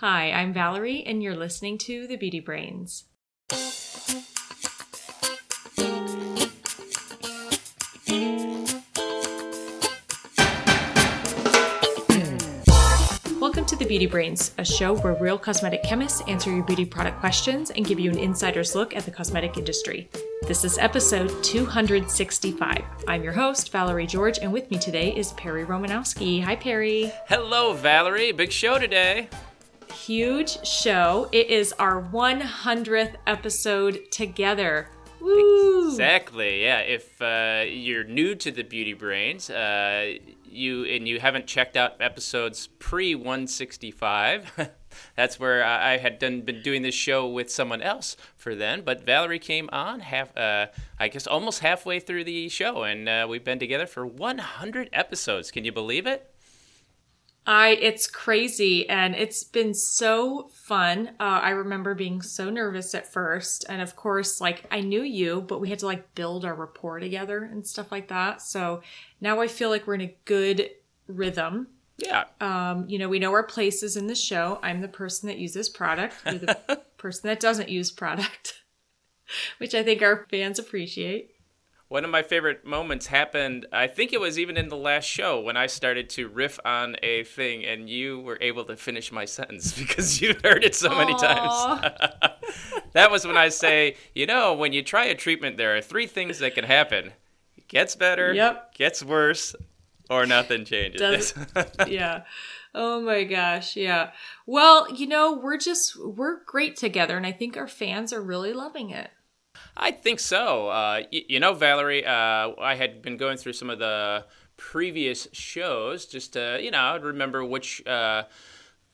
Hi, I'm Valerie, and you're listening to The Beauty Brains. Welcome to The Beauty Brains, a show where real cosmetic chemists answer your beauty product questions and give you an insider's look at the cosmetic industry. This is episode 265. I'm your host, Valerie George, and with me today is Perry Romanowski. Hi, Perry. Hello, Valerie. Big show today. Huge show. It is our 100th episode together. Woo! Exactly. Yeah. If uh, you're new to the Beauty Brains, uh, you and you haven't checked out episodes pre 165. That's where I had done been doing this show with someone else for then. But Valerie came on half, uh, I guess, almost halfway through the show, and uh, we've been together for 100 episodes. Can you believe it? I it's crazy and it's been so fun. Uh, I remember being so nervous at first, and of course, like I knew you, but we had to like build our rapport together and stuff like that. So now I feel like we're in a good rhythm. Yeah. Um, you know, we know our places in the show. I'm the person that uses product. You're the person that doesn't use product, which I think our fans appreciate. One of my favorite moments happened, I think it was even in the last show when I started to riff on a thing and you were able to finish my sentence because you heard it so many times. that was when I say, you know, when you try a treatment, there are three things that can happen it gets better, Yep. gets worse, or nothing changes. Does- yeah. Oh my gosh. Yeah. Well, you know, we're just, we're great together, and I think our fans are really loving it. I think so. Uh, y- you know, Valerie, uh, I had been going through some of the previous shows just to, you know, I'd remember which uh,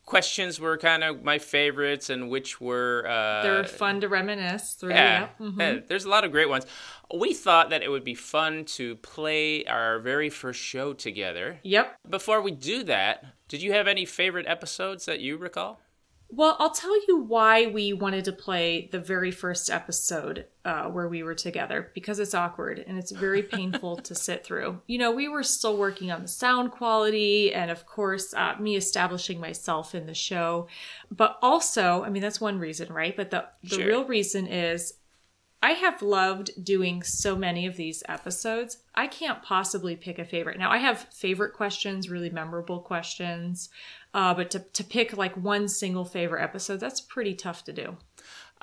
questions were kind of my favorites and which were. Uh, They're fun to reminisce through. yeah, Yeah. Mhm. yeah, there's a lot of great ones. We thought that it would be fun to play our very first show together. Yep. Before we do that, did you have any favorite episodes that you recall? Well, I'll tell you why we wanted to play the very first episode uh, where we were together because it's awkward and it's very painful to sit through. You know, we were still working on the sound quality and, of course, uh, me establishing myself in the show. But also, I mean, that's one reason, right? But the, the Sure. real reason is I have loved doing so many of these episodes. I can't possibly pick a favorite. Now, I have favorite questions, really memorable questions, uh, but to, to pick like one single favorite episode, that's pretty tough to do.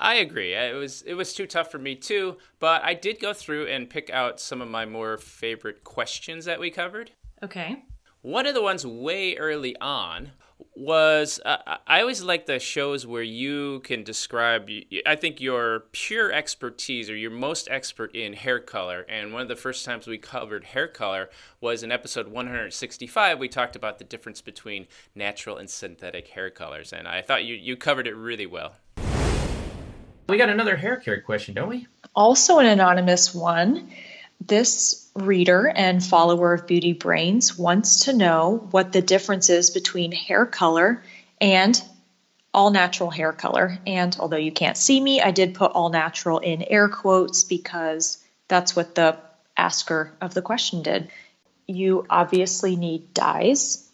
I agree. It was it was too tough for me too, but I did go through and pick out some of my more favorite questions that we covered. Okay. One of the ones way early on was uh, I always like the shows where you can describe. I think your pure expertise or you're most expert in hair color. And one of the first times we covered hair color was in episode 165. We talked about the difference between natural and synthetic hair colors, and I thought you you covered it really well. We got another hair care question, don't we? Also, an anonymous one. This reader and follower of Beauty Brains wants to know what the difference is between hair color and all natural hair color. And although you can't see me, I did put all natural in air quotes because that's what the asker of the question did. You obviously need dyes,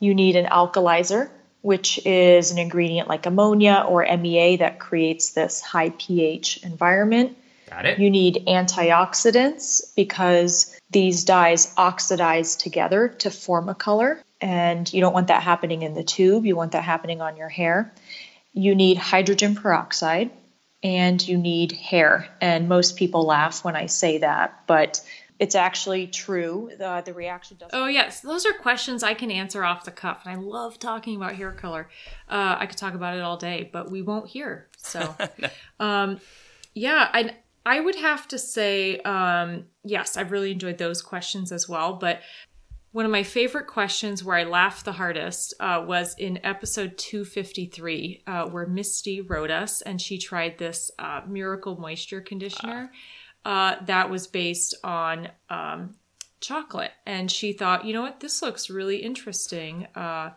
you need an alkalizer, which is an ingredient like ammonia or MEA that creates this high pH environment. Got it. You need antioxidants because these dyes oxidize together to form a color, and you don't want that happening in the tube. You want that happening on your hair. You need hydrogen peroxide and you need hair. And most people laugh when I say that, but it's actually true. The, the reaction doesn't. Oh, yes. Those are questions I can answer off the cuff. And I love talking about hair color. Uh, I could talk about it all day, but we won't here. So, um, yeah, I, I would have to say, um, yes, I've really enjoyed those questions as well. But one of my favorite questions where I laughed the hardest uh, was in episode 253, uh, where Misty wrote us and she tried this uh, miracle moisture conditioner uh, that was based on um, chocolate. And she thought, you know what, this looks really interesting. Uh,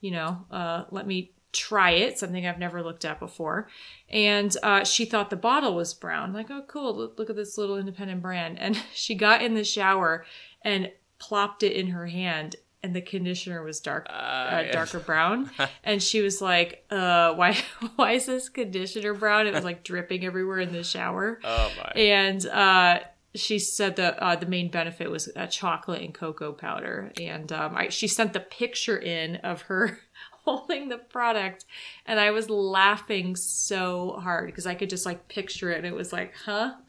you know, uh, let me try it, something I've never looked at before. And uh, she thought the bottle was brown. Like, oh, cool, look, look at this little independent brand. And she got in the shower and plopped it in her hand and the conditioner was dark, uh, yeah. darker brown. and she was like, uh, why, why is this conditioner brown? It was like dripping everywhere in the shower. Oh my. And uh, she said that uh, the main benefit was uh, chocolate and cocoa powder. And um, I, she sent the picture in of her holding the product, and I was laughing so hard because I could just like picture it, and it was like, huh?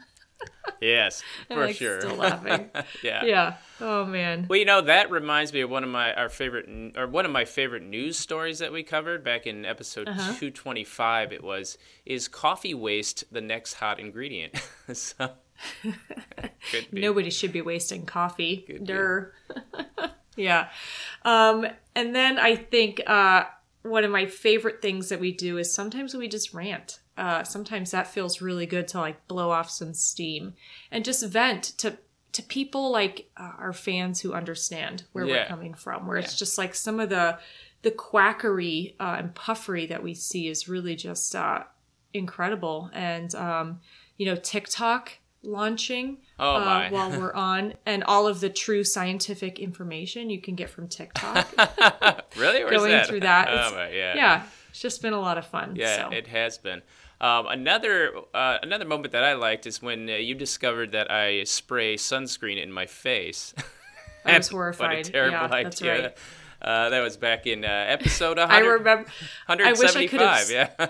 Yes, for like sure. still laughing. yeah. yeah. Oh man. Well, you know that reminds me of one of my our favorite or one of my favorite news stories that we covered back in episode Uh-huh. 225. It was is coffee waste the next hot ingredient? so could. Nobody should be wasting coffee. Durr. Yeah. Um, and then I think uh, one of my favorite things that we do is sometimes we just rant. Uh, sometimes that feels really good to like blow off some steam and just vent to to people like uh, our fans who understand where we're coming from. Where it's just like some of the the quackery uh, and puffery that we see is really just uh, incredible. And um, you know, TikTok launching Oh, uh, my. while we're on, and all of the true scientific information you can get from TikTok. really Where's going that? through that, Oh, my, yeah. yeah, it's just been a lot of fun. Yeah, so. it has been. Um, another uh, another moment that I liked is when uh, you discovered that I spray sunscreen in my face. I was horrified. What a terrible yeah, idea. that's right. Uh, that was back in uh, episode 100, I remember. I wish I 175. could have- yeah.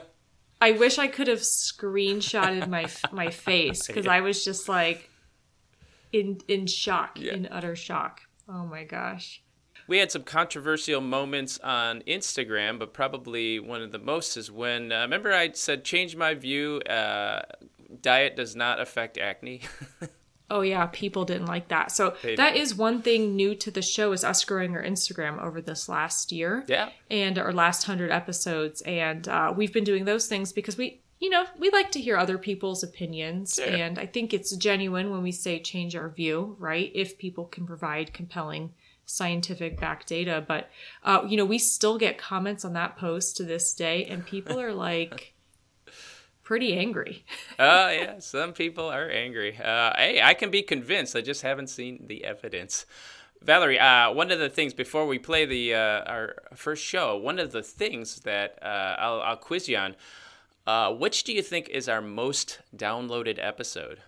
I wish I could have screenshotted my my face because I was just like in in shock, Yeah. in utter shock. Oh my gosh. We had some controversial moments on Instagram, but probably one of the most is when, uh, remember I said, change my view, uh, diet does not affect acne? Oh yeah, people didn't like that. So They- that is one thing new to the show is us growing our Instagram over this last year. yeah. and our last hundred episodes, and uh, we've been doing those things because we, you know, we like to hear other people's opinions, Sure. and I think it's genuine when we say change our view, right? If people can provide compelling scientific back data, but uh, you know, we still get comments on that post to this day, and people are like pretty angry. Oh, yeah. Some people are angry. Uh, hey, I can be convinced. I just haven't seen the evidence. Valerie, uh, one of the things before we play the uh, our first show, one of the things that uh, I'll, I'll quiz you on, uh, which do you think is our most downloaded episode?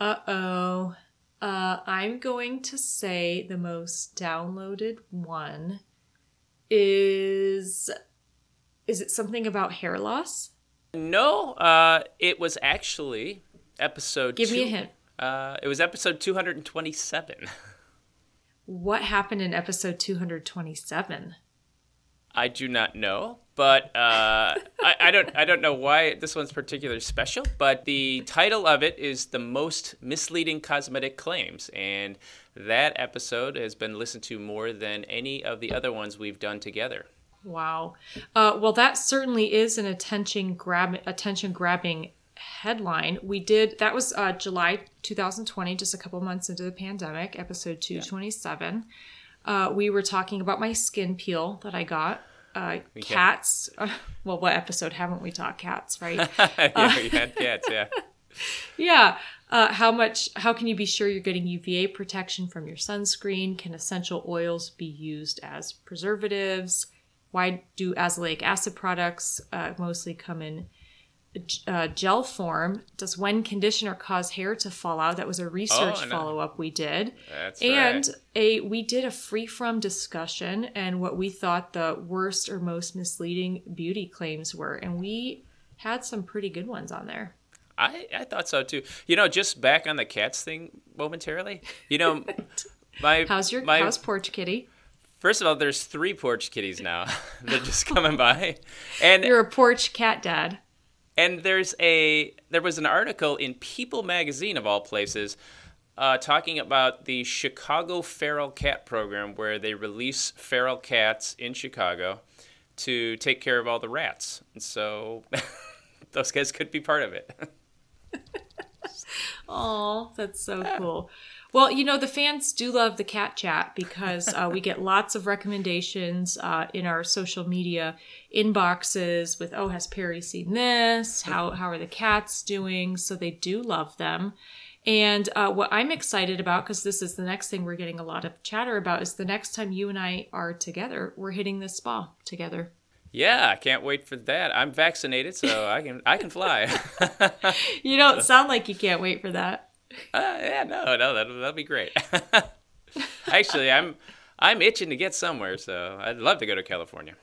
Uh oh. Uh, I'm going to say the most downloaded one is. Is it something about hair loss? No, uh, it was actually episode. Give me a hint. Uh, it was episode 227. What happened in episode 227? I do not know, but uh, I, I don't. I don't know why this one's particularly special. But the title of it is the most misleading cosmetic claims, and that episode has been listened to more than any of the other ones we've done together. Wow. Uh, well, that certainly is an attention grab attention grabbing headline. We did that was uh, July 2020, just a couple months into the pandemic, episode 227. Uh, we were talking about my skin peel that I got. Uh, cats. Uh, well, what episode haven't we talked cats, right? yeah, we had cats. Yeah. Yeah. Uh, how much? How can you be sure you're getting UVA protection from your sunscreen? Can essential oils be used as preservatives? Why do azelaic acid products uh, mostly come in uh, gel form? Does WEN conditioner cause hair to fall out? That was a research Oh, no. follow up we did, That's and right. a we did a free from discussion and what we thought the worst or most misleading beauty claims were, and we had some pretty good ones on there. I, I thought so too. You know, just back on the cats thing momentarily. You know, my How's your my how's porch kitty? First of all, there's three porch kitties now. They're just coming by, and You're a porch cat dad. And there's a there was an article in People magazine of all places uh, talking about the Chicago Feral Cat Program, where they release feral cats in Chicago to take care of all the rats. And so those guys could be part of it. Oh, that's so cool. Well, you know, the fans do love the cat chat because uh, we get lots of recommendations uh, in our social media inboxes with, oh, has Perry seen this? How, how are the cats doing? So they do love them. And uh, what I'm excited about, because this is the next thing we're getting a lot of chatter about, is the next time you and I are together, we're hitting this spa together. Yeah, I can't wait for that. I'm vaccinated, so I can I can fly. you don't sound like you can't wait for that. Uh, yeah, no, no, that'll, that'll be great. Actually, I'm I'm itching to get somewhere, so I'd love to go to California.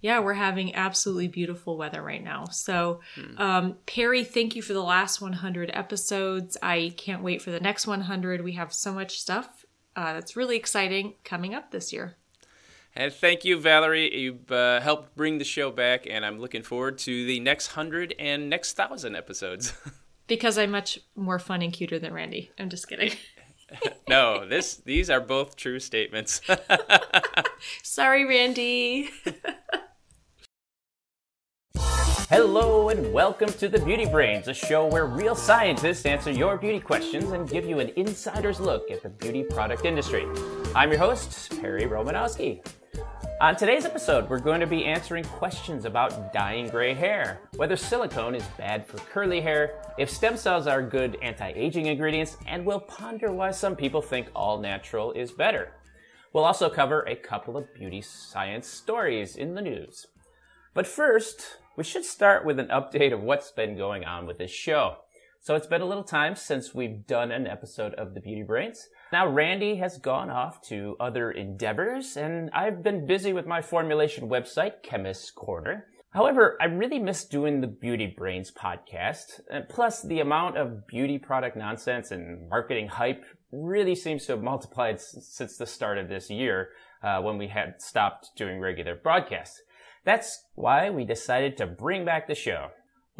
Yeah, we're having absolutely beautiful weather right now. So, um, Perry, thank you for the last 100 episodes. I can't wait for the next 100. We have so much stuff uh, that's really exciting coming up this year. And thank you, Valerie. You've uh, helped bring the show back, and I'm looking forward to the next hundred and next thousand episodes. because I'm much more fun and cuter than Randy. I'm just kidding. no, this these are both true statements. Sorry, Randy. Hello and welcome to the Beauty Brains, a show where real scientists answer your beauty questions and give you an insider's look at the beauty product industry. I'm your host, Perry Romanowski. On today's episode, we're going to be answering questions about dyeing gray hair, whether silicone is bad for curly hair, if stem cells are good anti-aging ingredients, and we'll ponder why some people think all natural is better. We'll also cover a couple of beauty science stories in the news. But first, we should start with an update of what's been going on with this show. So it's been a little time since we've done an episode of the Beauty Brains. Now Randy has gone off to other endeavors and I've been busy with my formulation website, Chemist's Corner. However, I really miss doing the Beauty Brains podcast. And plus, the amount of beauty product nonsense and marketing hype really seems to have multiplied since the start of this year uh, when we had stopped doing regular broadcasts. That's why we decided to bring back the show.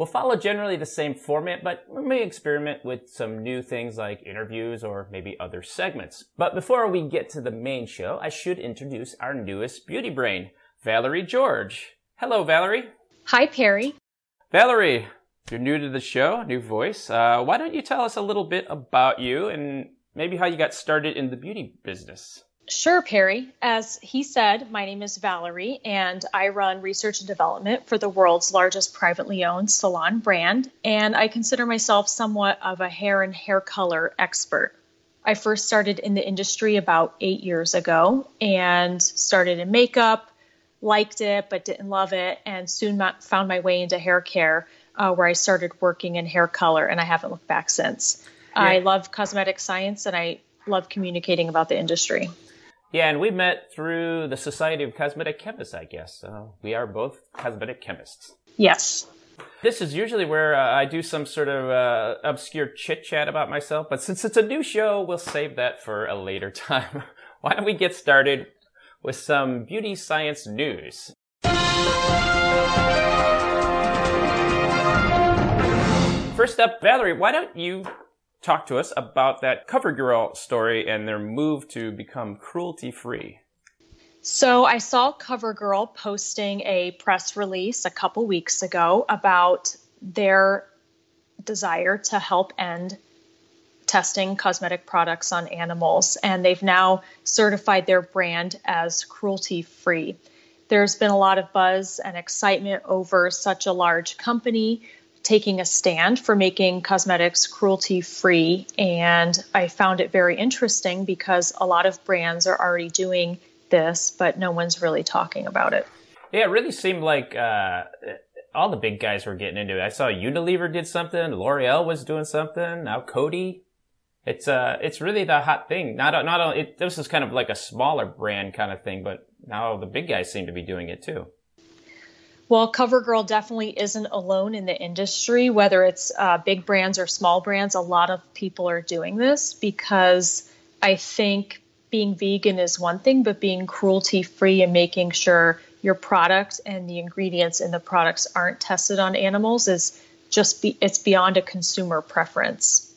We'll follow generally the same format, but we may experiment with some new things like interviews or maybe other segments. But before we get to the main show, I should introduce our newest beauty brain, Valerie George. Hello, Valerie. Hi, Perry. Valerie, you're new to the show, new voice. Uh, why don't you tell us a little bit about you and maybe how you got started in the beauty business? Sure, Perry. As he said, my name is Valerie, and I run research and development for the world's largest privately owned salon brand, and I consider myself somewhat of a hair and hair color expert. I first started in the industry about eight years ago and started in makeup, liked it, but didn't love it, and soon found my way into hair care, uh, where I started working in hair color, and I haven't looked back since. I love cosmetic science and I love communicating about the industry. Yeah, and we met through the Society of Cosmetic Chemists, I guess. Uh, we are both cosmetic chemists. Yes. This is usually where uh, I do some sort of uh, obscure chit chat about myself, but since it's a new show, we'll save that for a later time. Why don't we get started with some beauty science news? First up, Valerie, why don't you talk to us about that CoverGirl story and their move to become cruelty free? So I saw CoverGirl posting a press release a couple weeks ago about their desire to help end testing cosmetic products on animals, and they've now certified their brand as cruelty free. There's been a lot of buzz and excitement over such a large company taking a stand for making cosmetics cruelty free, and I found it very interesting because a lot of brands are already doing this, but no one's really talking about it. Yeah, it really seemed like uh, all the big guys were getting into it. I saw Unilever did something, L'Oreal was doing something, now Coty. It's uh, it's really the hot thing. Not not it, this is kind of like a smaller brand kind of thing, but now the big guys seem to be doing it too. Well, CoverGirl definitely isn't alone in the industry, whether it's uh, big brands or small brands. A lot of people are doing this because I think being vegan is one thing, but being cruelty free and making sure your product and the ingredients in the products aren't tested on animals is just be, it's beyond a consumer preference.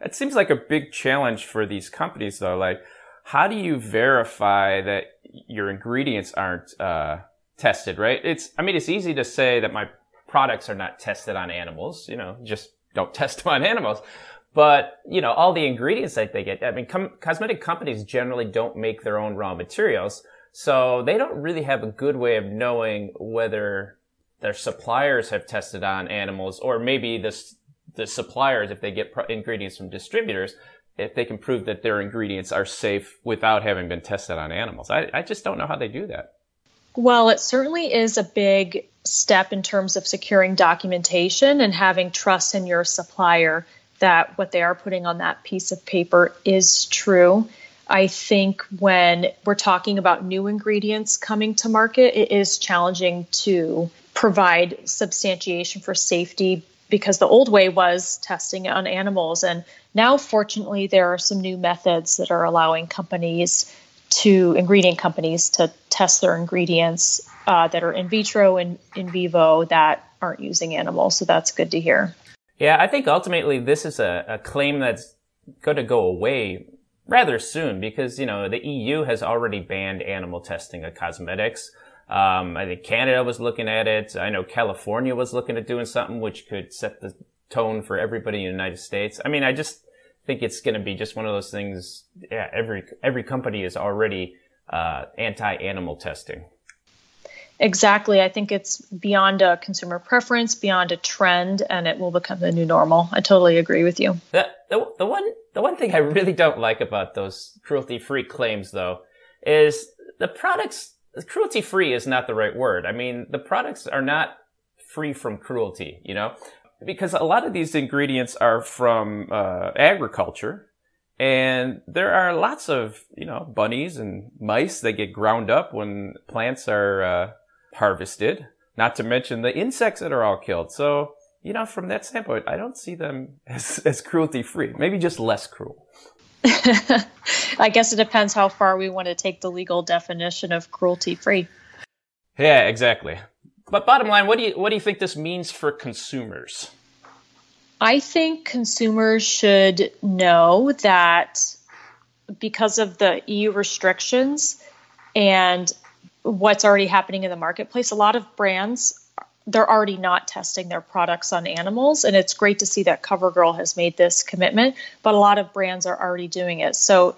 It seems like a big challenge for these companies, though. Like, how do you verify that your ingredients aren't uh, tested? Right? It's. I mean, it's easy to say that my products are not tested on animals. You know, just don't test them on animals. But you know, all the ingredients that they get. I mean, com- cosmetic companies generally don't make their own raw materials, so they don't really have a good way of knowing whether their suppliers have tested on animals, or maybe this the suppliers, if they get pro- ingredients from distributors, if they can prove that their ingredients are safe without having been tested on animals. I, I just don't know how they do that. Well, it certainly is a big step in terms of securing documentation and having trust in your supplier that what they are putting on that piece of paper is true. I think when we're talking about new ingredients coming to market, it is challenging to provide substantiation for safety because the old way was testing on animals. And now, fortunately, there are some new methods that are allowing companies to, ingredient companies, to test their ingredients uh, that are in vitro and in vivo that aren't using animals. So that's good to hear. Yeah, I think ultimately this is a, a claim that's going to go away rather soon because, you know, the EU has already banned animal testing of cosmetics. Um, I think Canada was looking at it. I know California was looking at doing something which could set the tone for everybody in the United States. I mean, I just think it's going to be just one of those things. Yeah, every every company is already uh, anti-animal testing. Exactly. I think it's beyond a consumer preference, beyond a trend, and it will become the new normal. I totally agree with you. The, the, the one the one thing I really don't like about those cruelty-free claims, though, is the products cruelty free is not the right word. I mean, the products are not free from cruelty, you know, because a lot of these ingredients are from uh, agriculture. And there are lots of, you know, bunnies and mice that get ground up when plants are uh, harvested, not to mention the insects that are all killed. So, you know, from that standpoint, I don't see them as, as cruelty free, maybe just less cruel. I guess it depends how far we want to take the legal definition of cruelty free. Yeah, exactly. But bottom line, what do you what do you think this means for consumers? I think consumers should know that because of the EU restrictions and what's already happening in the marketplace, a lot of brands they're already not testing their products on animals. And it's great to see that covergirl has made this commitment but a lot of brands are already doing it. So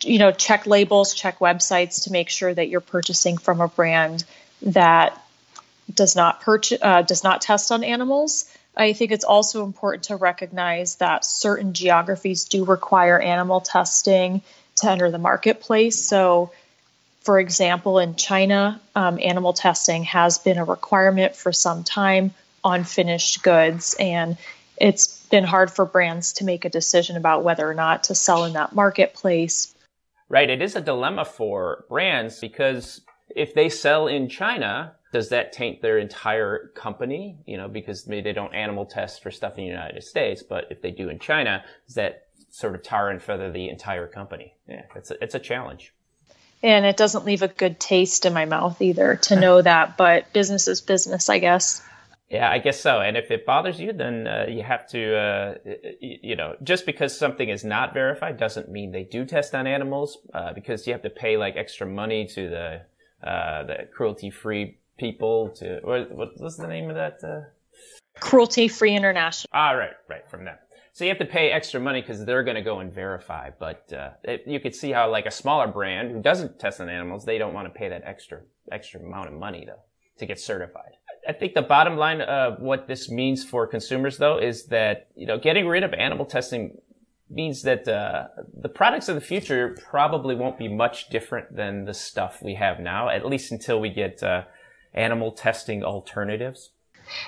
you know check labels check websites to make sure that you're purchasing from a brand that does not purchase uh, does not test on animals i think it's also important to recognize that certain geographies do require animal testing to enter the marketplace so for example, in China, um, animal testing has been a requirement for some time on finished goods, and it's been hard for brands to make a decision about whether or not to sell in that marketplace. Right. It is a dilemma for brands because if they sell in China, does that taint their entire company? You know, because maybe they don't animal test for stuff in the United States, but if they do in China, does that sort of tar and feather the entire company? Yeah, it's a, it's a challenge and it doesn't leave a good taste in my mouth either to know that but business is business i guess yeah i guess so and if it bothers you then uh, you have to uh, you know just because something is not verified doesn't mean they do test on animals uh, because you have to pay like extra money to the uh, the cruelty free people to what, what's the name of that uh? cruelty free international ah right right from them so you have to pay extra money because they're going to go and verify. But uh, it, you could see how like a smaller brand who doesn't test on animals, they don't want to pay that extra extra amount of money though to get certified. I think the bottom line of what this means for consumers though is that you know getting rid of animal testing means that uh, the products of the future probably won't be much different than the stuff we have now, at least until we get uh, animal testing alternatives.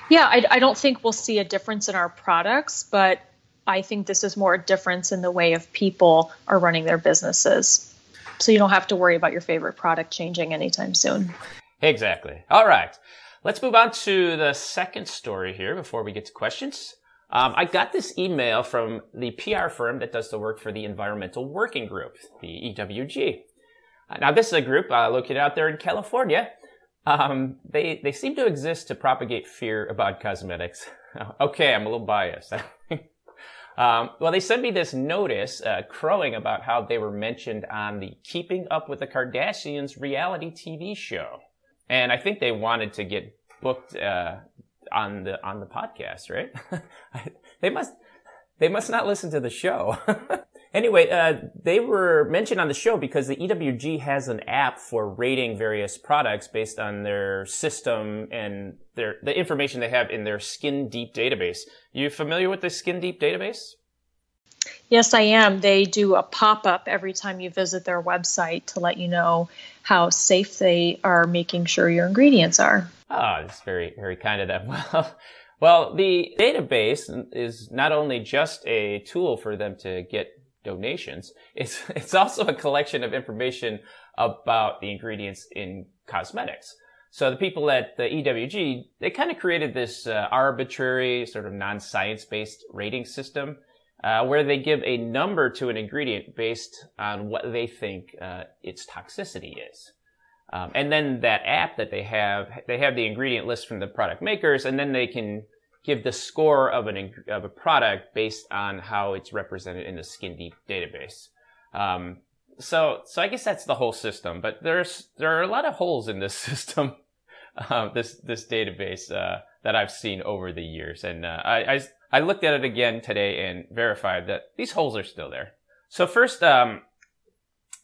Yeah, I, I, don't think we'll see a difference in our products, but I think this is more a difference in the way of people are running their businesses. So you don't have to worry about your favorite product changing anytime soon. Exactly. All right. Let's move on to the second story here before we get to questions. Um, I got this email from the PR firm that does the work for the Environmental Working Group, the EWG. Now, this is a group uh, located out there in California. Um, they they seem to exist to propagate fear about cosmetics. okay, I'm a little biased. Um, well, they sent me this notice uh, crowing about how they were mentioned on the Keeping Up with the Kardashians reality TV show, and I think they wanted to get booked uh, on the on the podcast, right? they must they must not listen to the show. Anyway, uh, they were mentioned on the show because the EWG has an app for rating various products based on their system and their the information they have in their Skin Deep database. You familiar with the Skin Deep database? Yes, I am. They do a pop up every time you visit their website to let you know how safe they are making sure your ingredients are. Ah, oh, that's very, very kind of them. Well, well, the database is not only just a tool for them to get donations, it's, it's also a collection of information about the ingredients in cosmetics. So the people at the EWG, they kind of created this uh, arbitrary, sort of non-science based rating system uh, where they give a number to an ingredient based on what they think uh, its toxicity is. Um, and then that app that they have, they have the ingredient list from the product makers, and then they can give the score of an of a product based on how it's represented in the Skin Deep database. Um, so, so I guess that's the whole system. But there's there are a lot of holes in this system, uh, this this database uh, that I've seen over the years, and uh, I, I I looked at it again today and verified that these holes are still there. So first, um,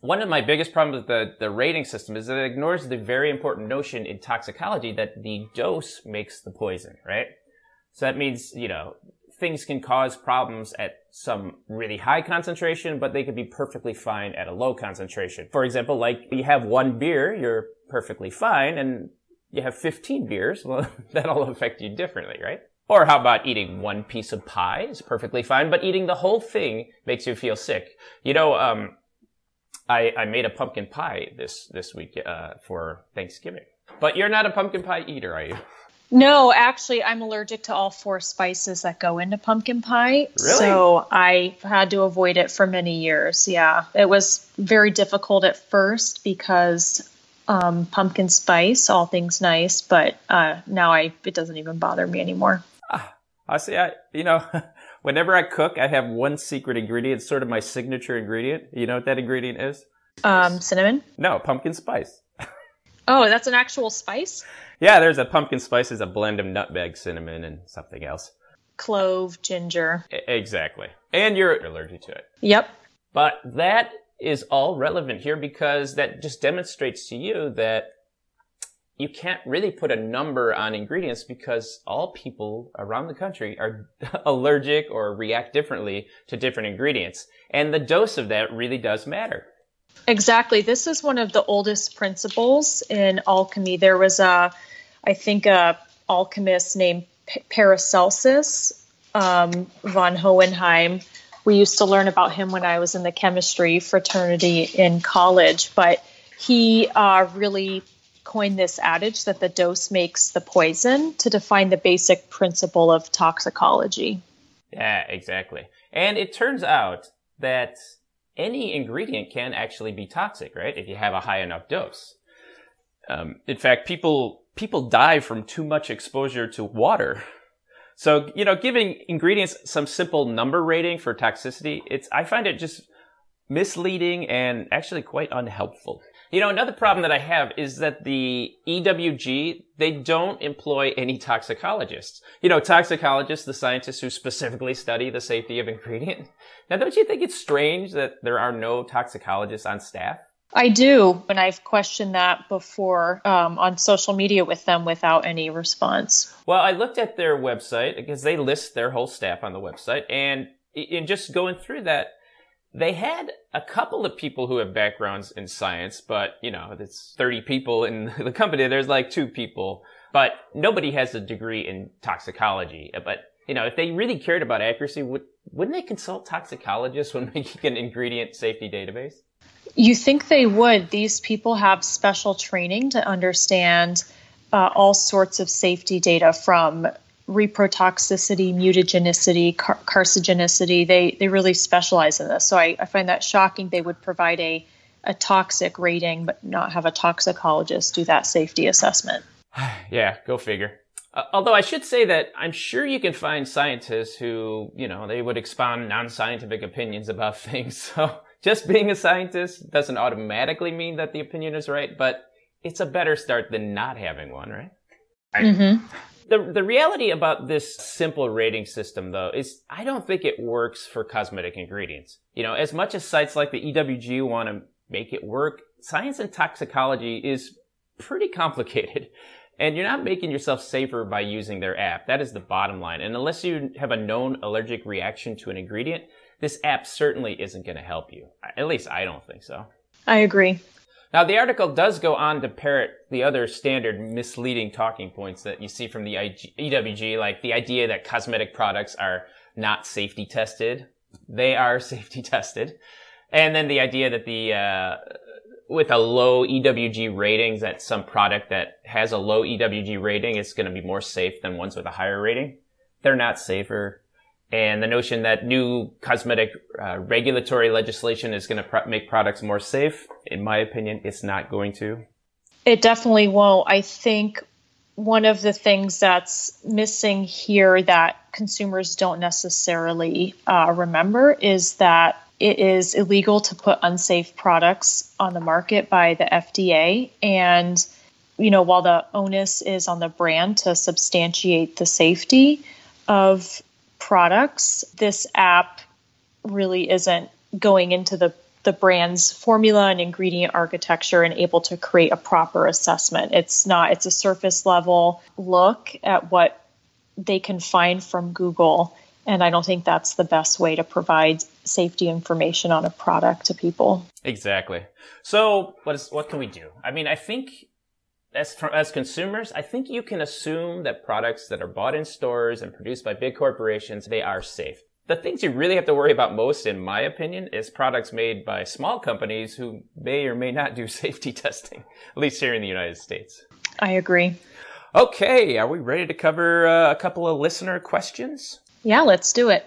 one of my biggest problems with the, the rating system is that it ignores the very important notion in toxicology that the dose makes the poison, right? So that means, you know, things can cause problems at some really high concentration, but they could be perfectly fine at a low concentration. For example, like you have one beer, you're perfectly fine, and you have 15 beers, well, that'll affect you differently, right? Or how about eating one piece of pie is perfectly fine, but eating the whole thing makes you feel sick. You know, um, I, I made a pumpkin pie this, this week, uh, for Thanksgiving. But you're not a pumpkin pie eater, are you? No, actually, I'm allergic to all four spices that go into pumpkin pie. Really? So I had to avoid it for many years. Yeah. It was very difficult at first because um, pumpkin spice, all things nice, but uh, now I it doesn't even bother me anymore. I see. I you know, whenever I cook, I have one secret ingredient. It's sort of my signature ingredient. You know what that ingredient is? Um, cinnamon. No, pumpkin spice. Oh, that's an actual spice. Yeah, there's a pumpkin spice is a blend of nutmeg, cinnamon, and something else. Clove, ginger. exactly. And you're allergic to it. Yep. But that is all relevant here because that just demonstrates to you that you can't really put a number on ingredients because all people around the country are allergic or react differently to different ingredients. And the dose of that really does matter. Exactly. This is one of the oldest principles in alchemy. There was a, I think, a alchemist named Paracelsus um, von Hohenheim. We used to learn about him when I was in the chemistry fraternity in college, but he uh, really coined this adage that the dose makes the poison to define the basic principle of toxicology. Yeah, exactly. And it turns out that any ingredient can actually be toxic, right? If you have a high enough dose. Um, in fact, people people die from too much exposure to water. So, you know, giving ingredients some simple number rating for toxicity, it's I find it just misleading and actually quite unhelpful. You know, another problem that I have is that the EWG, they don't employ any toxicologists. You know, toxicologists, the scientists who specifically study the safety of ingredient. Now, don't you think it's strange that there are no toxicologists on staff? I do, and I've questioned that before um, on social media with them without any response. Well, I looked at their website because they list their whole staff on the website, and in just going through that, they had a couple of people who have backgrounds in science, but you know, it's 30 people in the company. There's like two people, but nobody has a degree in toxicology. But you know, if they really cared about accuracy, would, wouldn't they consult toxicologists when making an ingredient safety database? You think they would. These people have special training to understand uh, all sorts of safety data from reprotoxicity, mutagenicity, car- carcinogenicity. They they really specialize in this. So I, I find that shocking. They would provide a a toxic rating, but not have a toxicologist do that safety assessment. yeah, go figure. Uh, although I should say that I'm sure you can find scientists who, you know, they would expound non-scientific opinions about things. So just being a scientist doesn't automatically mean that the opinion is right, but it's a better start than not having one, right? Mm-hmm. The the reality about this simple rating system though is I don't think it works for cosmetic ingredients. You know, as much as sites like the EWG want to make it work, science and toxicology is pretty complicated. And you're not making yourself safer by using their app. That is the bottom line. And unless you have a known allergic reaction to an ingredient, this app certainly isn't going to help you. At least I don't think so. I agree. Now, the article does go on to parrot the other standard misleading talking points that you see from the EWG, like the idea that cosmetic products are not safety tested. They are safety tested. And then the idea that the, uh, with a low EWG ratings, that some product that has a low EWG rating is going to be more safe than ones with a higher rating. They're not safer and the notion that new cosmetic uh, regulatory legislation is going to make products more safe, in my opinion, it's not going to. It definitely won't. I think one of the things that's missing here that consumers don't necessarily uh, remember is that it is illegal to put unsafe products on the market by the FDA. And, you know, while the onus is on the brand to substantiate the safety of products, this app really isn't going into the the brand's formula and ingredient architecture and able to create a proper assessment. It's not, it's a surface level look at what they can find from Google. And I don't think that's the best way to provide safety information on a product to people. Exactly. So what is, what can we do? I mean, I think as as consumers, I think you can assume that products that are bought in stores and produced by big corporations, they are safe. The things you really have to worry about most, in my opinion, is products made by small companies who may or may not do safety testing, at least here in the United States. I agree. Okay, are we ready to cover uh, a couple of listener questions? Yeah, let's do it.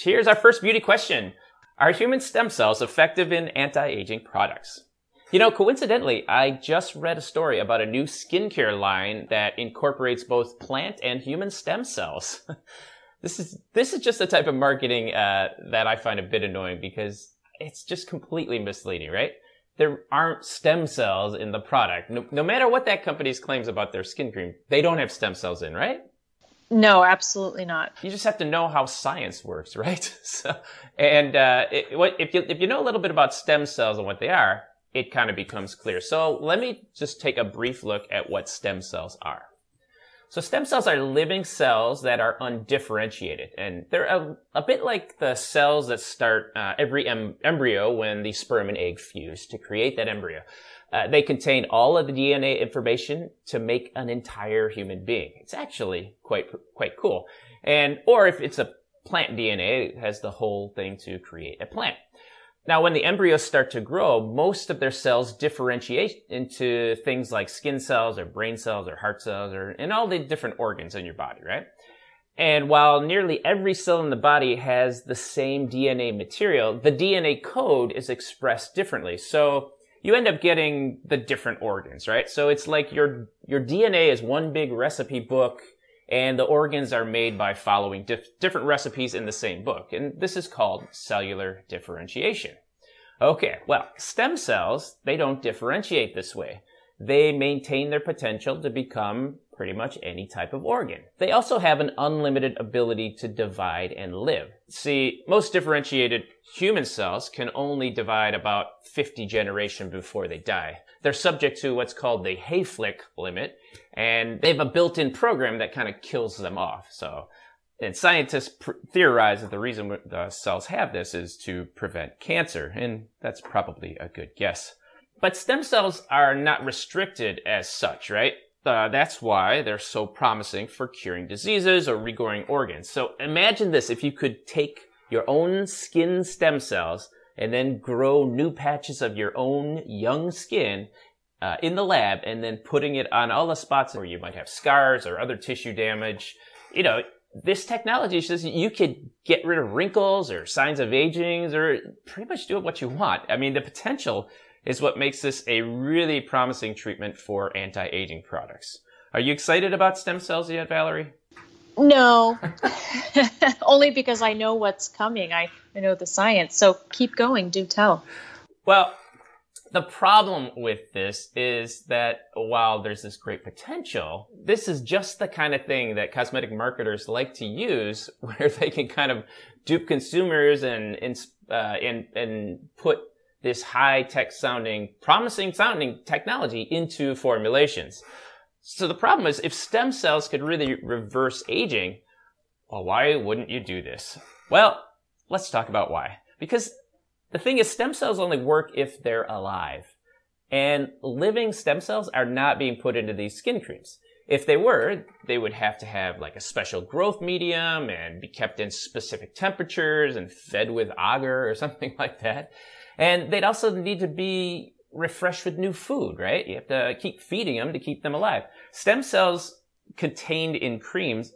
Here's our first beauty question. Are human stem cells effective in anti-aging products? You know, coincidentally, I just read a story about a new skincare line that incorporates both plant and human stem cells. this is this is just the type of marketing uh, that I find a bit annoying because it's just completely misleading, right? There aren't stem cells in the product. No, no matter what that company's claims about their skin cream, they don't have stem cells in, right? No, absolutely not. You just have to know how science works, right? So, and uh, it, what, if you if you know a little bit about stem cells and what they are, it kind of becomes clear. So let me just take a brief look at what stem cells are. So stem cells are living cells that are undifferentiated, and they're a, a bit like the cells that start uh, every em- embryo when the sperm and egg fuse to create that embryo. Uh, they contain all of the DNA information to make an entire human being. It's actually quite quite cool. And or if it's a plant DNA, it has the whole thing to create a plant. Now, when the embryos start to grow, most of their cells differentiate into things like skin cells or brain cells or heart cells or and all the different organs in your body, right? And while nearly every cell in the body has the same DNA material, the DNA code is expressed differently. So you end up getting the different organs, right? So it's like your, your DNA is one big recipe book and the organs are made by following dif- different recipes in the same book. And this is called cellular differentiation. Okay, well, stem cells, they don't differentiate this way. They maintain their potential to become pretty much any type of organ. They also have an unlimited ability to divide and live. See, most differentiated human cells can only divide about 50 generations before they die. They're subject to what's called the Hayflick limit, and they have a built-in program that kind of kills them off. So, and scientists pr- theorize that the reason the cells have this is to prevent cancer, and that's probably a good guess. But stem cells are not restricted as such, right? Uh, that's why they're so promising for curing diseases or regrowing organs. So imagine this if you could take your own skin stem cells and then grow new patches of your own young skin uh, in the lab and then putting it on all the spots where you might have scars or other tissue damage. You know, this technology says you could get rid of wrinkles or signs of aging or pretty much do what you want. I mean, the potential is what makes this a really promising treatment for anti-aging products. Are you excited about stem cells yet, Valerie? No, only because I know what's coming. I, I know the science. So keep going. Do tell. Well, The problem with this is that while there's this great potential, this is just the kind of thing that cosmetic marketers like to use where they can kind of dupe consumers and, uh, and, and put this high tech sounding, promising sounding technology into formulations. So the problem is if stem cells could really reverse aging, well, why wouldn't you do this? Well, let's talk about why. Because the thing is, stem cells only work if they're alive. And living stem cells are not being put into these skin creams. If they were, they would have to have like a special growth medium and be kept in specific temperatures and fed with agar or something like that. And they'd also need to be refreshed with new food, right? You have to keep feeding them to keep them alive. Stem cells contained in creams,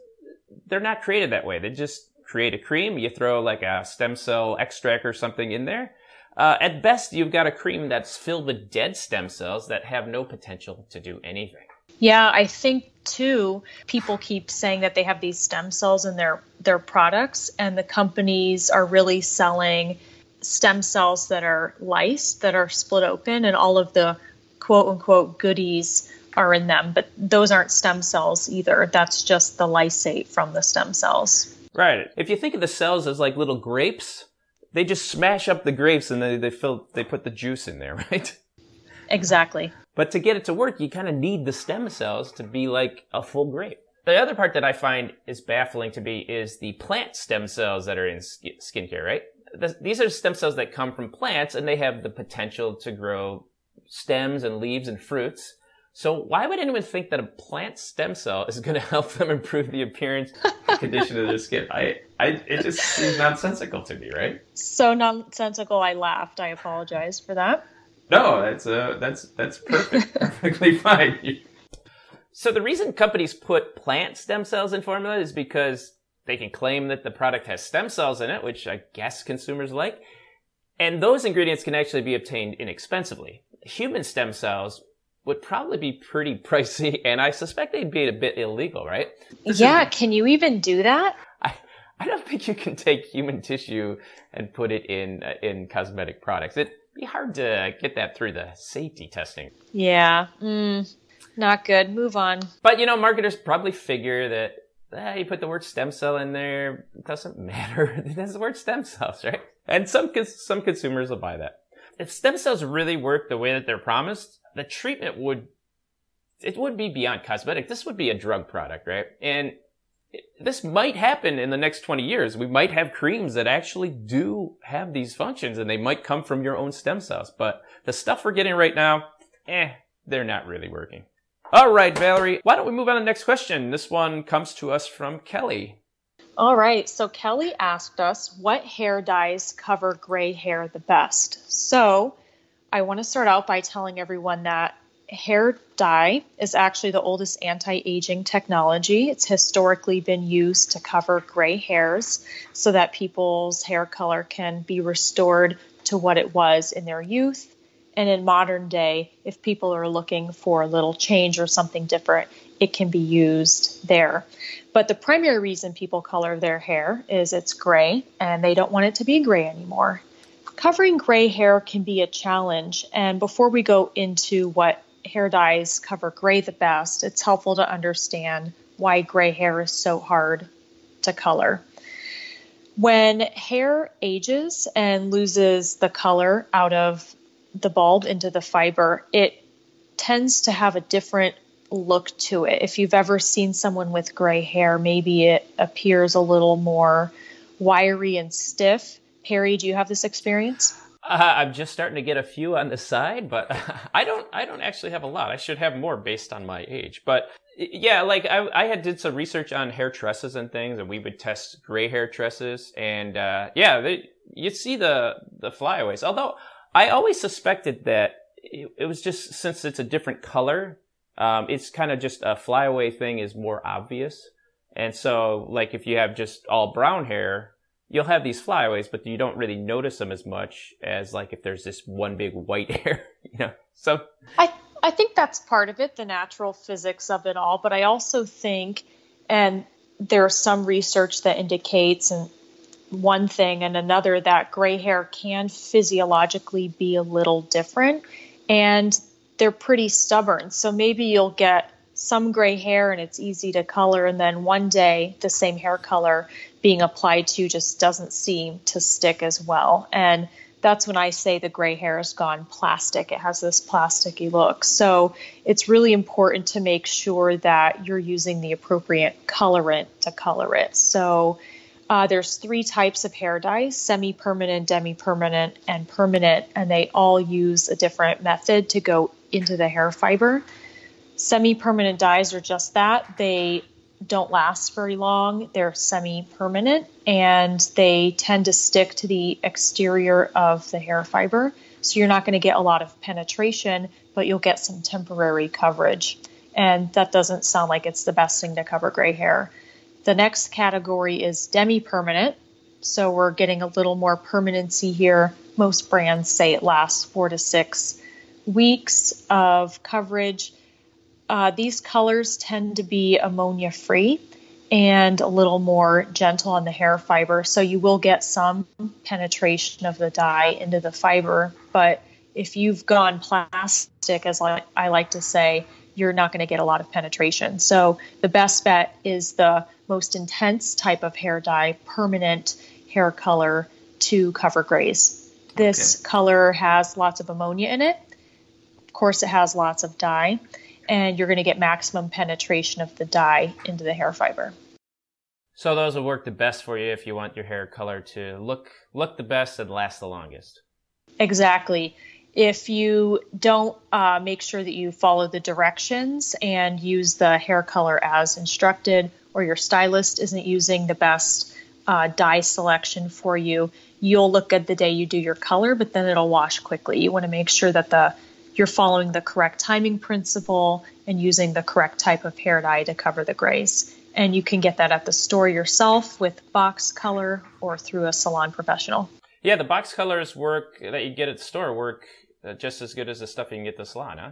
they're not created that way. They just create a cream, you throw like a stem cell extract or something in there. Uh, at best, you've got a cream that's filled with dead stem cells that have no potential to do anything. Yeah, I think too. People keep saying that they have these stem cells in their their products, and the companies are really selling stem cells that are lysed, that are split open, and all of the quote unquote goodies are in them. But those aren't stem cells either. That's just the lysate from the stem cells. Right. If you think of the cells as like little grapes, they just smash up the grapes and they, they fill they put the juice in there, right? Exactly. But to get it to work, you kind of need the stem cells to be like a full grape. The other part that I find is baffling to me is the plant stem cells that are in skincare, right? These are stem cells that come from plants and they have the potential to grow stems and leaves and fruits. So why would anyone think that a plant stem cell is going to help them improve the appearance and condition of their skin? I, I, it just seems nonsensical to me, right? So nonsensical. I laughed. I apologize for that. No, that's uh, that's that's perfect, perfectly fine. So the reason companies put plant stem cells in formula is because they can claim that the product has stem cells in it, which I guess consumers like, and those ingredients can actually be obtained inexpensively. Human stem cells would probably be pretty pricey, and I suspect they'd be a bit illegal, right? This yeah, is, can you even do that? I, I don't think you can take human tissue and put it in uh, in cosmetic products. It'd be hard to get that through the safety testing. Yeah, mm, not good. Move on. But you know, marketers probably figure that eh, you put the word stem cell in there, it doesn't matter. it has the word stem cells, right? And some some consumers will buy that. If stem cells really work the way that they're promised, the treatment would it would be beyond cosmetic. This would be a drug product, right? And this might happen in the next 20 years. We might have creams that actually do have these functions and they might come from your own stem cells. But the stuff we're getting right now, eh, they're not really working. All right, Valerie, why don't we move on to the next question? This one comes to us from Kelly. All right, so Kelly asked us what hair dyes cover gray hair the best. So I want to start out by telling everyone that hair dye is actually the oldest anti aging technology. It's historically been used to cover gray hairs so that people's hair color can be restored to what it was in their youth. And in modern day, if people are looking for a little change or something different, it can be used there. But the primary reason people color their hair is it's gray and they don't want it to be gray anymore. Covering gray hair can be a challenge. And before we go into what hair dyes cover gray the best, it's helpful to understand why gray hair is so hard to color. When hair ages and loses the color out of the bulb into the fiber, it tends to have a different look to it. If you've ever seen someone with gray hair, maybe it appears a little more wiry and stiff. Perry, do you have this experience? Uh, I'm just starting to get a few on the side, but I don't. I don't actually have a lot. I should have more based on my age. But yeah, like I, I had did some research on hair tresses and things, and we would test gray hair tresses, and uh, yeah, they, you see the the flyaways. Although I always suspected that it, it was just since it's a different color, um, it's kind of just a flyaway thing is more obvious. And so, like if you have just all brown hair, you'll have these flyaways, but you don't really notice them as much as like if there's this one big white hair, you know. So I I think that's part of it, the natural physics of it all. But I also think, and there's some research that indicates, and one thing and another that gray hair can physiologically be a little different and they're pretty stubborn. So maybe you'll get some gray hair and it's easy to color, and then one day the same hair color being applied to just doesn't seem to stick as well. And that's when I say the gray hair has gone plastic. It has this plasticky look. So it's really important to make sure that you're using the appropriate colorant to color it. So uh, there's three types of hair dyes semi-permanent demi-permanent and permanent and they all use a different method to go into the hair fiber. Semi-permanent dyes are just that. They don't last very long. They're semi-permanent and they tend to stick to the exterior of the hair fiber. So you're not going to get a lot of penetration but you'll get some temporary coverage. And that doesn't sound like it's the best thing to cover gray hair the next category is demi permanent. So we're getting a little more permanency here. Most brands say it lasts four to six weeks of coverage. Uh, these colors tend to be ammonia free and a little more gentle on the hair fiber. So you will get some penetration of the dye into the fiber. But if you've gone plastic, as I like to say, you're not going to get a lot of penetration. So the best bet is the most intense type of hair dye, permanent hair color to cover grays. This okay. color has lots of ammonia in it. Of course, it has lots of dye, and you're going to get maximum penetration of the dye into the hair fiber. So those will work the best for you if you want your hair color to look look the best and last the longest. Exactly if you don't uh, make sure that you follow the directions and use the hair color as instructed, or your stylist isn't using the best uh, dye selection for you, you'll look good the day you do your color, but then it'll wash quickly. You want to make sure that the you're following the correct timing principle and using the correct type of hair dye to cover the grays. And you can get that at the store yourself with box color or through a salon professional. Yeah, the box colors work that you get at the store work uh, just as good as the stuff you can get at the salon, huh?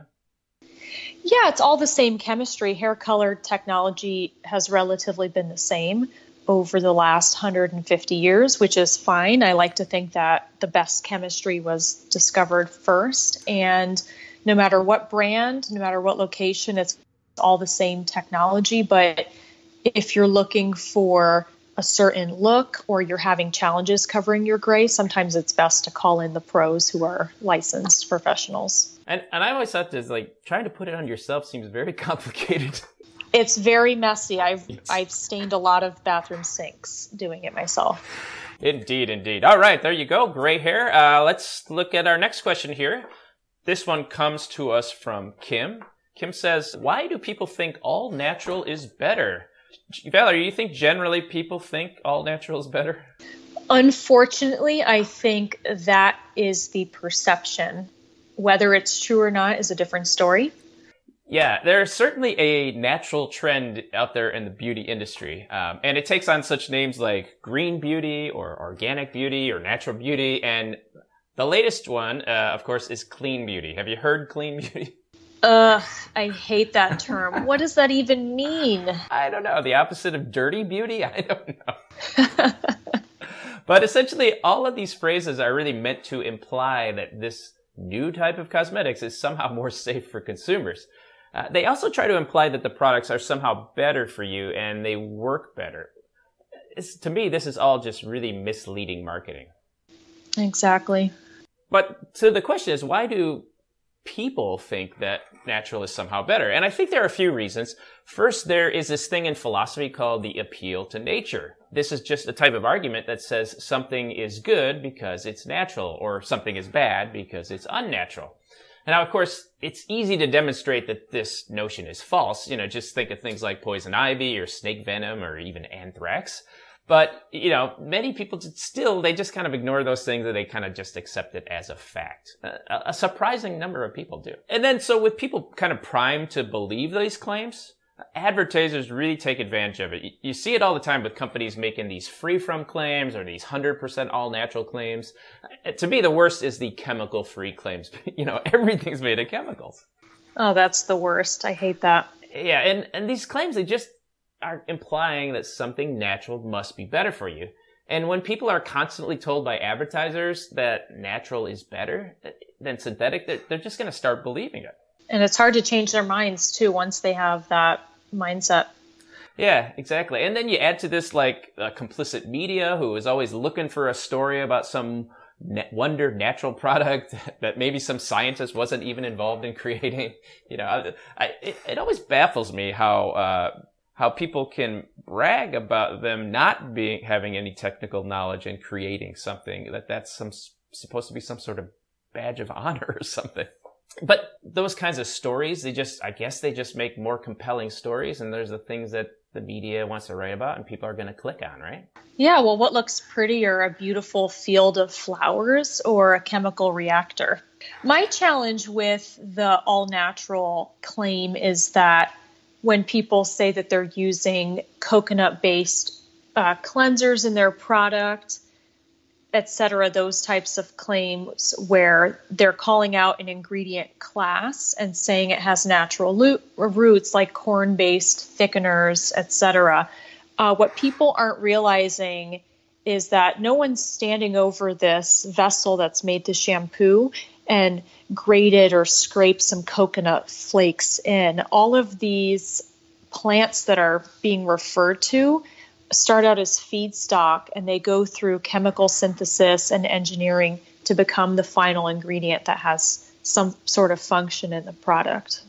Yeah, it's all the same chemistry. Hair color technology has relatively been the same over the last 150 years, which is fine. I like to think that the best chemistry was discovered first. And no matter what brand, no matter what location, it's all the same technology. But if you're looking for a certain look or you're having challenges covering your gray, sometimes it's best to call in the pros who are licensed professionals. And and I always thought this like trying to put it on yourself seems very complicated. It's very messy. I've. I've stained a lot of bathroom sinks doing it myself. Indeed, indeed. All right, there you go. Gray hair. Uh, let's look at our next question here. This one comes to us from Kim. Kim says, "Why do people think all natural is better?" Valerie, you think generally people think all natural is better? Unfortunately, I think that is the perception. Whether it's true or not is a different story. Yeah, there's certainly a natural trend out there in the beauty industry. Um, and it takes on such names like green beauty or organic beauty or natural beauty. And the latest one, uh, of course, is clean beauty. Have you heard clean beauty? Ugh, I hate that term. what does that even mean? I don't know. The opposite of dirty beauty? I don't know. but essentially, all of these phrases are really meant to imply that this new type of cosmetics is somehow more safe for consumers. Uh, they also try to imply that the products are somehow better for you and they work better. It's, to me, this is all just really misleading marketing. Exactly. But so the question is, why do people think that natural is somehow better. And I think there are a few reasons. First, there is this thing in philosophy called the appeal to nature. This is just a type of argument that says something is good because it's natural or something is bad because it's unnatural. Now, of course, it's easy to demonstrate that this notion is false. You know, just think of things like poison ivy or snake venom or even anthrax. But, you know, many people still, they just kind of ignore those things and they kind of just accept it as a fact. A, a surprising number of people do. And then, so with people kind of primed to believe these claims, advertisers really take advantage of it. You see it all the time with companies making these free from claims or these 100% all natural claims. Uh, to me, the worst is the chemical free claims. you know, everything's made of chemicals. Oh, that's the worst. I hate that. Yeah, and, and these claims, they just are implying that something natural must be better for you. And when people are constantly told by advertisers that natural is better than synthetic, they're, they're just going to start believing it. And it's hard to change their minds too once they have that mindset. Yeah, exactly. And then you add to this like uh, complicit media who is always looking for a story about some wonder natural product that maybe some scientist wasn't even involved in creating. You know, I, it, it always baffles me how uh, how people can brag about them not being having any technical knowledge and creating something that that's some supposed to be some sort of badge of honor or something but those kinds of stories they just i guess they just make more compelling stories and there's the things that the media wants to write about and people are going to click on right? Yeah well what looks prettier a beautiful field of flowers or a chemical reactor. My challenge with the all natural claim is that when people say that they're using coconut based uh, cleansers in their product, etc., those types of claims where they're calling out an ingredient class and saying it has natural lo- roots like corn based thickeners, etc. Uh, what people aren't realizing is that no one's standing over this vessel that's made to shampoo and grated or scraped some coconut flakes in. All of these plants that are being referred to start out as feedstock and they go through chemical synthesis and engineering to become the final ingredient that has some sort of function in the product.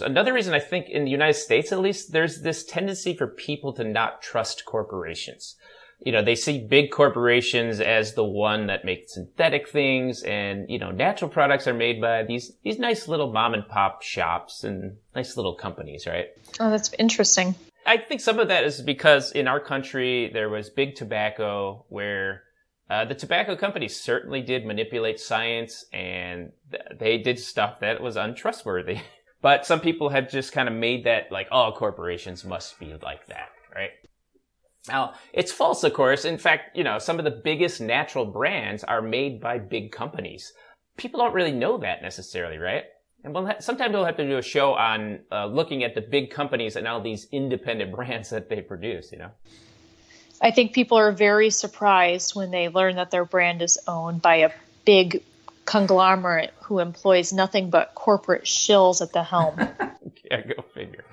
Another reason I think in the United States, at least, there's this tendency for people to not trust corporations you know, they see big corporations as the one that makes synthetic things and, you know, natural products are made by these, these nice little mom and pop shops and nice little companies, right? Oh, that's interesting. I think some of that is because in our country there was big tobacco where uh, the tobacco companies certainly did manipulate science and th- they did stuff that was untrustworthy. but some people have just kind of made that like, oh, corporations must be like that, right? Now, it's false, of course. In fact, you know, some of the biggest natural brands are made by big companies. People don't really know that necessarily, right? And we'll ha- sometimes we'll have to do a show on uh, looking at the big companies and all these independent brands that they produce, you know? I think people are very surprised when they learn that their brand is owned by a big conglomerate who employs nothing but corporate shills at the helm. yeah, go figure.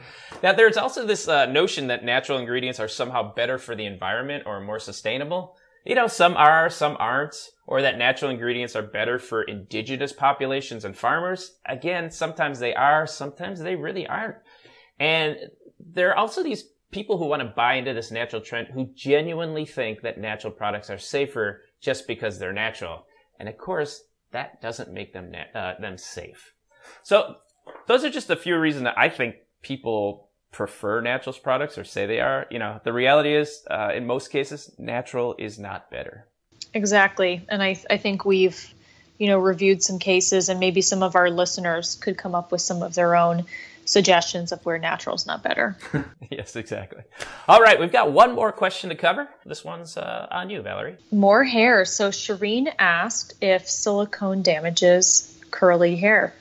Now, there's also this uh, notion that natural ingredients are somehow better for the environment or more sustainable. You know, some are, some aren't, or that natural ingredients are better for indigenous populations and farmers. Again, sometimes they are, sometimes they really aren't. And there are also these people who want to buy into this natural trend who genuinely think that natural products are safer just because they're natural. And of course, that doesn't make them na- uh, them safe. So those are just a few reasons that I think people prefer naturals products or say they are. You know, the reality is, uh, in most cases, natural is not better. Exactly, and I I think we've you know reviewed some cases, and maybe some of our listeners could come up with some of their own suggestions of where natural is not better. yes, exactly. All right, we've got one more question to cover. This one's uh, on you, Valerie. More hair. So Shireen asked if silicone damages curly hair.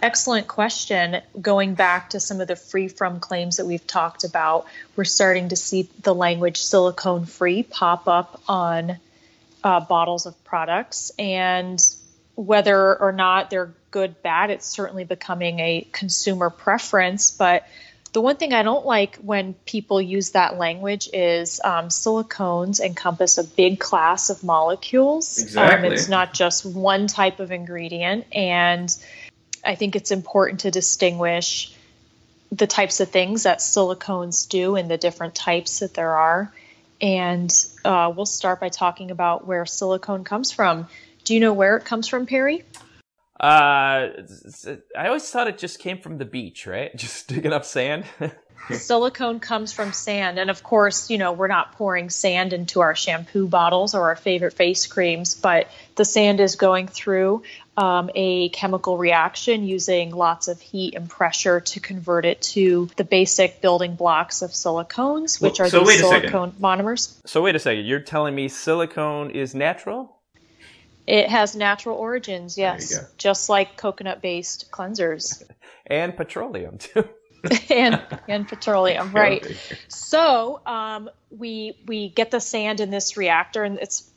Excellent question. Going back to some of the free from claims that we've talked about, we're starting to see the language silicone free pop up on uh, bottles of products. And whether or not they're good, bad, it's certainly becoming a consumer preference. But the one thing I don't like when people use that language is um, silicones encompass a big class of molecules. Exactly. Um, it's not just one type of ingredient. And I think it's important to distinguish the types of things that silicones do and the different types that there are. And uh, we'll start by talking about where silicone comes from. Do you know where it comes from, Perry? Uh, I always thought it just came from the beach, right? Just digging up sand. silicone comes from sand. And of course, you know, we're not pouring sand into our shampoo bottles or our favorite face creams, but the sand is going through um, a chemical reaction using lots of heat and pressure to convert it to the basic building blocks of silicones, which well, are so these silicone monomers. So, wait a second. You're telling me silicone is natural? It has natural origins, yes, just like coconut based cleansers. and petroleum, too. and and petroleum, right? So um, we we get the sand in this reactor, and it's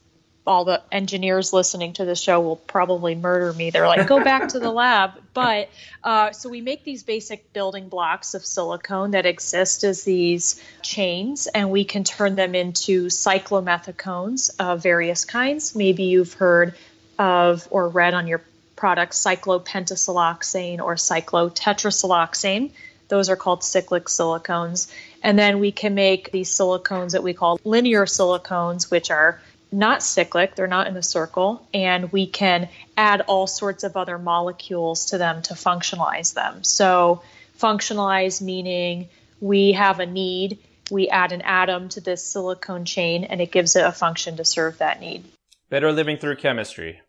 all the engineers listening to the show will probably murder me. They're like, go back to the lab. But uh, so we make these basic building blocks of silicone that exist as these chains, and we can turn them into cyclomethicones of various kinds. Maybe you've heard of or read on your product cyclopentasiloxane or cyclotetrasiloxane. Those are called cyclic silicones. And then we can make these silicones that we call linear silicones, which are not cyclic, they're not in a circle, and we can add all sorts of other molecules to them to functionalize them. So, functionalize meaning we have a need, we add an atom to this silicone chain, and it gives it a function to serve that need. Better living through chemistry.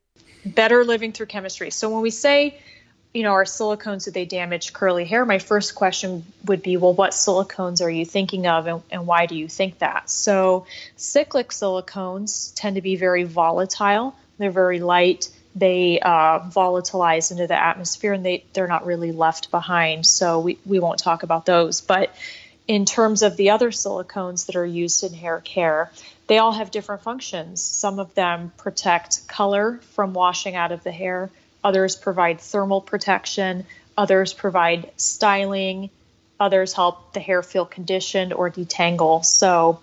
Better living through chemistry. So, when we say you know, are silicones, do they damage curly hair? My first question would be, well, what silicones are you thinking of and, and why do you think that? So, cyclic silicones tend to be very volatile, they're very light. They uh, volatilize into the atmosphere and they, they're not really left behind. So, we, we won't talk about those. But in terms of the other silicones that are used in hair care, they all have different functions. Some of them protect color from washing out of the hair Others provide thermal protection. Others provide styling. Others help the hair feel conditioned or detangle. So,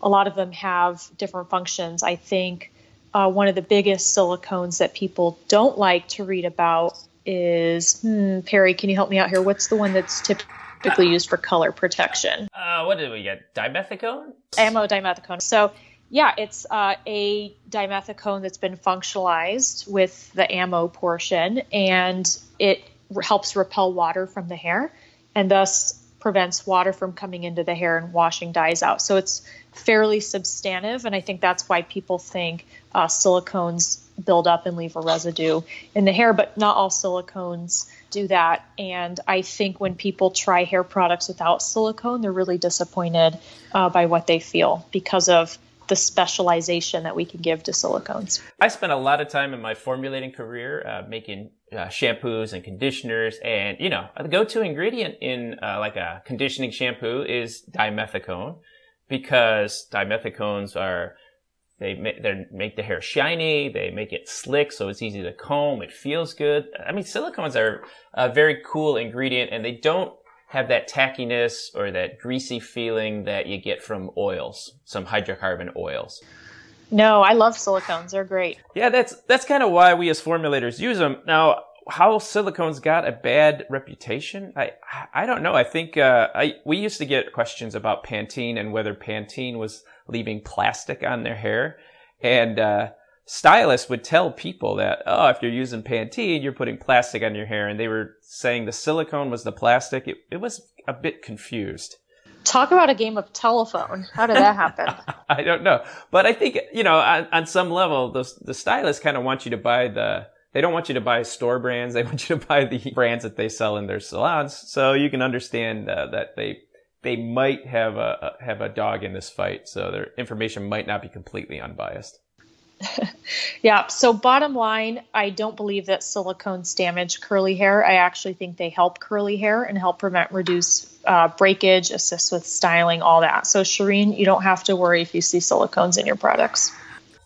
a lot of them have different functions. I think uh, one of the biggest silicones that people don't like to read about is hmm, Perry. Can you help me out here? What's the one that's typically used for color protection? Uh, what did we get? Dimethicone? Amodimethicone. So yeah, it's uh, a dimethicone that's been functionalized with the amino portion, and it helps repel water from the hair, and thus prevents water from coming into the hair and washing dyes out. So it's fairly substantive, and I think that's why people think uh, silicones build up and leave a residue in the hair, but not all silicones do that. And I think when people try hair products without silicone, they're really disappointed uh, by what they feel because of the specialization that we can give to silicones. I spent a lot of time in my formulating career uh, making uh, shampoos and conditioners, and you know, the go-to ingredient in uh, like a conditioning shampoo is dimethicone because dimethicones are they make, they make the hair shiny, they make it slick, so it's easy to comb. It feels good. I mean, silicones are a very cool ingredient, and they don't have that tackiness or that greasy feeling that you get from oils, some hydrocarbon oils. No, I love silicones. They're great. Yeah, that's that's kind of why we as formulators use them. Now, how silicones got a bad reputation, I I don't know. I think uh, I we used to get questions about Pantene and whether Pantene was leaving plastic on their hair, and uh, stylists would tell people that, oh, if you're using Pantene, you're putting plastic on your hair. And they were saying the silicone was the plastic. It, it was a bit confused. Talk about a game of telephone. How did that happen? I don't know. But I think, you know, on, on some level, the, the stylists kind of want you to buy the, they don't want you to buy store brands. They want you to buy the brands that they sell in their salons. So you can understand uh, that they, they might have a, have a dog in this fight. So their information might not be completely unbiased. yeah. So, bottom line, I don't believe that silicones damage curly hair. I actually think they help curly hair and help prevent, reduce uh, breakage, assist with styling, all that. So, Shireen, you don't have to worry if you see silicones in your products.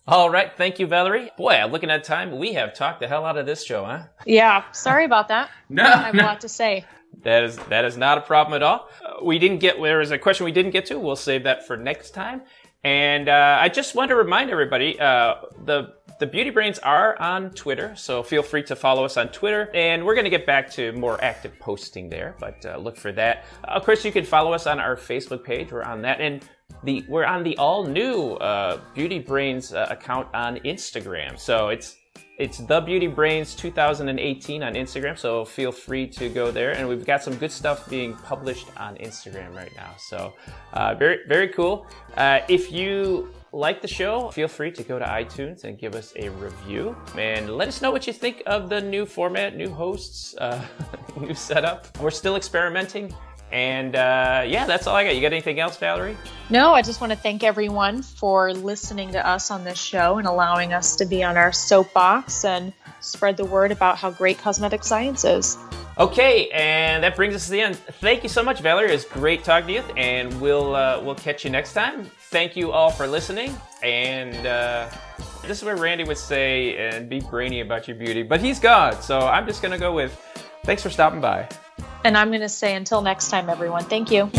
All right. Thank you, Valerie. Boy, looking at time, we have talked the hell out of this show, huh? Yeah. Sorry about that. no. I have no. a lot to say. That is that is not a problem at all. Uh, we didn't get there is a question we didn't get to. We'll save that for next time. And uh, I just want to remind everybody uh, the the Beauty Brains are on Twitter, so feel free to follow us on Twitter. And we're going to get back to more active posting there, but uh, look for that. Of course, you can follow us on our Facebook page. We're on that, and the we're on the all new uh, Beauty Brains uh, account on Instagram. So it's it's the Beauty Brains 2018 on Instagram, so feel free to go there. And we've got some good stuff being published on Instagram right now. So uh, very very cool. Uh, if you like the show, feel free to go to iTunes and give us a review and let us know what you think of the new format, new hosts, uh, new setup. We're still experimenting. And uh, yeah, that's all I got. You got anything else, Valerie? No, I just want to thank everyone for listening to us on this show and allowing us to be on our soapbox and spread the word about how great cosmetic science is. Okay, and that brings us to the end. Thank you so much, Valerie. It's great talking to you, and we'll uh, we'll catch you next time. Thank you all for listening, and uh, this is where Randy would say and be brainy about your beauty, but he's God, so I'm just gonna go with thanks for stopping by. And I'm going to say until next time, everyone. Thank you.